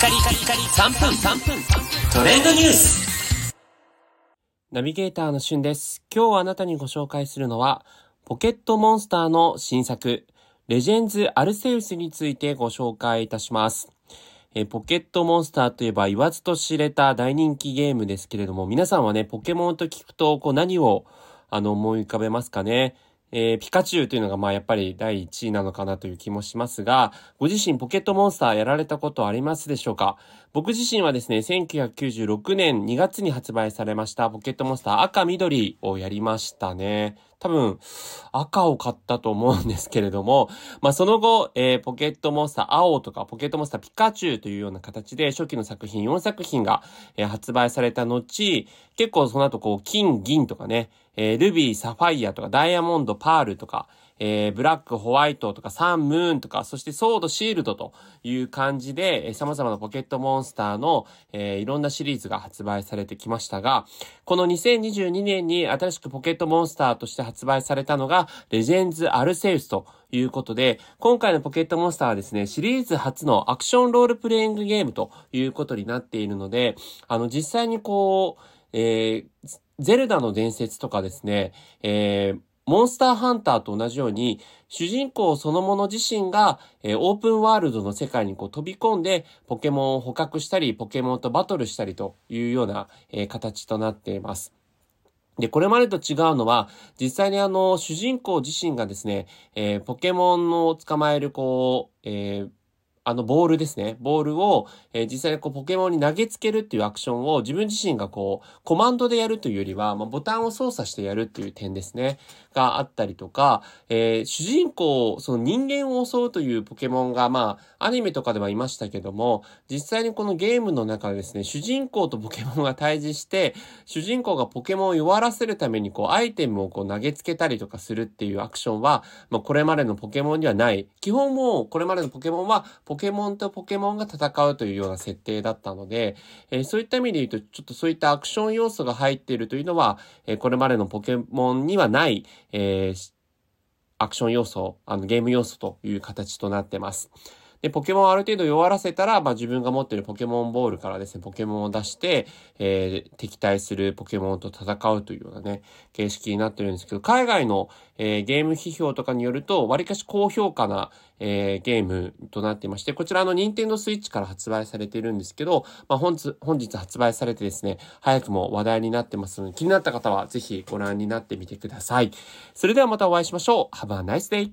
カリカリカリ3分3分トレンドニュースナビゲーターのしゅんです。今日あなたにご紹介するのは、ポケットモンスターの新作、レジェンズ・アルセウスについてご紹介いたします。えポケットモンスターといえば言わずと知れた大人気ゲームですけれども、皆さんはね、ポケモンと聞くと、こう何を、あの、思い浮かべますかね？えーピカチュウというのが、まあ、やっぱり第1位なのかなという気もしますが、ご自身ポケットモンスターやられたことありますでしょうか？僕自身はですね、1996年2月に発売されましたポケットモンスター赤緑をやりましたね。多分、赤を買ったと思うんですけれども、まあ、その後、えーポケットモンスター青とか、ポケットモンスターピカチュウというような形で、初期の作品4作品が、えー発売された後、結構その後こう、金、銀とかね、えールビー、サファイアとか、ダイヤモンド、パールとか、えーブラック、ホワイトとか、サン、ムーンとか、そしてソード、シールドという感じで、えー様々なポケットモンスターの、えーいろんなシリーズが発売されてきましたが、この2022年に新しくポケットモンスターとして発売されたのが、レジェンズ・アルセウスということで、今回のポケットモンスターはですね、シリーズ初のアクションロールプレイングゲームということになっているので、あの、実際にこう、えーゼルダの伝説とかですね、えーモンスターハンターと同じように、主人公そのもの自身が、えーオープンワールドの世界にこう飛び込んで、ポケモンを捕獲したり、ポケモンとバトルしたりというような、えー形となっています。で、これまでと違うのは、実際にあの、主人公自身がですね、えーポケモンを捕まえる、こう、えーあのボールですね。ボールを、えー実際にこうポケモンに投げつけるっていうアクションを自分自身がこう、コマンドでやるというよりは、まあ、ボタンを操作してやるっていう点ですね。があったりとか、えー主人公、その人間を襲うというポケモンが、まあ、アニメとかではいましたけども、実際にこのゲームの中でですね、主人公とポケモンが対峙して、主人公がポケモンを弱らせるためにこう、アイテムをこう投げつけたりとかするっていうアクションは、まあ、これまでのポケモンにはない。基本も、これまでのポケモンは、ポケモンとポケモンが戦うというような設定だったので、えそういった意味で言うと、ちょっとそういったアクション要素が入っているというのは、えこれまでのポケモンにはない、えアクション要素、あのゲーム要素という形となってます。で、ポケモンをある程度弱らせたら、まあ、自分が持ってるポケモンボールからですね、ポケモンを出して、えー敵対するポケモンと戦うというようなね、形式になってるんですけど、海外の、えーゲーム批評とかによると、割かし高評価な、えーゲームとなっていまして、こちらの任天堂スイッチから発売されているんですけど、まあ、本日、本日発売されてですね、早くも話題になってますので、気になった方はぜひご覧になってみてください。それではまたお会いしましょう。Have a nice day!